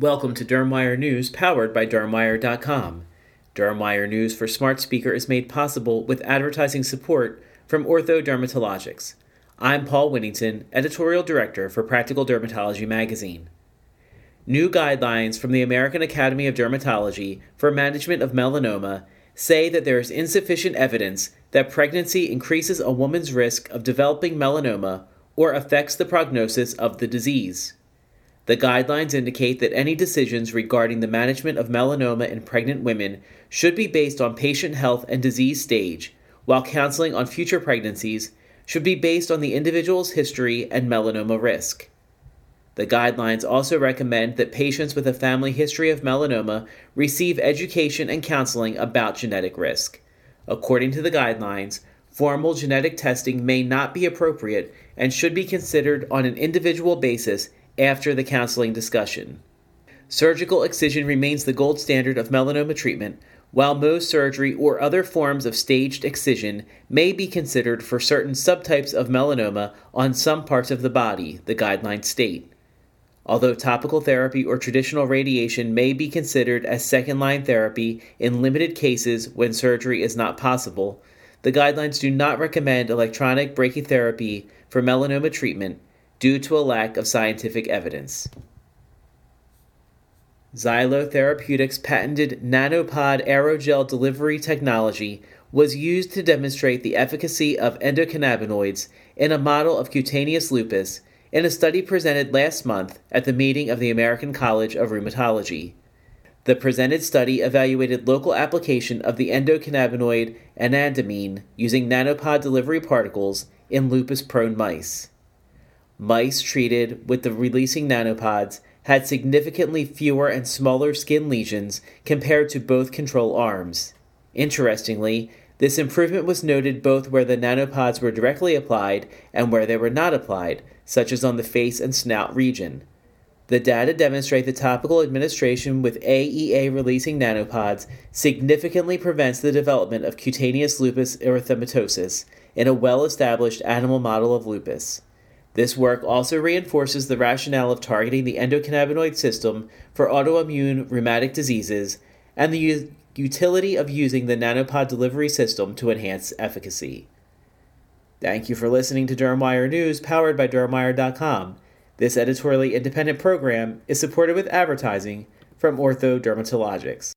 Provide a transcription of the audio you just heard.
Welcome to Dermwire News, powered by Dermwire.com. Dermwire News for Smart Speaker is made possible with advertising support from Ortho Dermatologics. I'm Paul Winnington, Editorial Director for Practical Dermatology Magazine. New guidelines from the American Academy of Dermatology for management of melanoma say that there is insufficient evidence that pregnancy increases a woman's risk of developing melanoma or affects the prognosis of the disease. The guidelines indicate that any decisions regarding the management of melanoma in pregnant women should be based on patient health and disease stage, while counseling on future pregnancies should be based on the individual's history and melanoma risk. The guidelines also recommend that patients with a family history of melanoma receive education and counseling about genetic risk. According to the guidelines, formal genetic testing may not be appropriate and should be considered on an individual basis after the counseling discussion. Surgical excision remains the gold standard of melanoma treatment, while Mohs surgery or other forms of staged excision may be considered for certain subtypes of melanoma on some parts of the body, the guidelines state. Although topical therapy or traditional radiation may be considered as second line therapy in limited cases when surgery is not possible, the guidelines do not recommend electronic brachytherapy for melanoma treatment due to a lack of scientific evidence. Zylo Therapeutics' patented nanopod aerogel delivery technology was used to demonstrate the efficacy of endocannabinoids in a model of cutaneous lupus in a study presented last month at the meeting of the American College of Rheumatology. The presented study evaluated local application of the endocannabinoid anandamide using nanopod delivery particles in lupus prone mice mice treated with the releasing nanopods had significantly fewer and smaller skin lesions compared to both control arms. Interestingly, this improvement was noted both where the nanopods were directly applied and where they were not applied, such as on the face and snout region. The data demonstrate that topical administration with AEA releasing nanopods significantly prevents the development of cutaneous lupus erythematosus in a well established animal model of lupus. This work also reinforces the rationale of targeting the endocannabinoid system for autoimmune rheumatic diseases and the u- utility of using the nanopod delivery system to enhance efficacy. Thank you for listening to Dermwire News powered by Dermwire.com. This editorially independent program is supported with advertising from Ortho Dermatologics.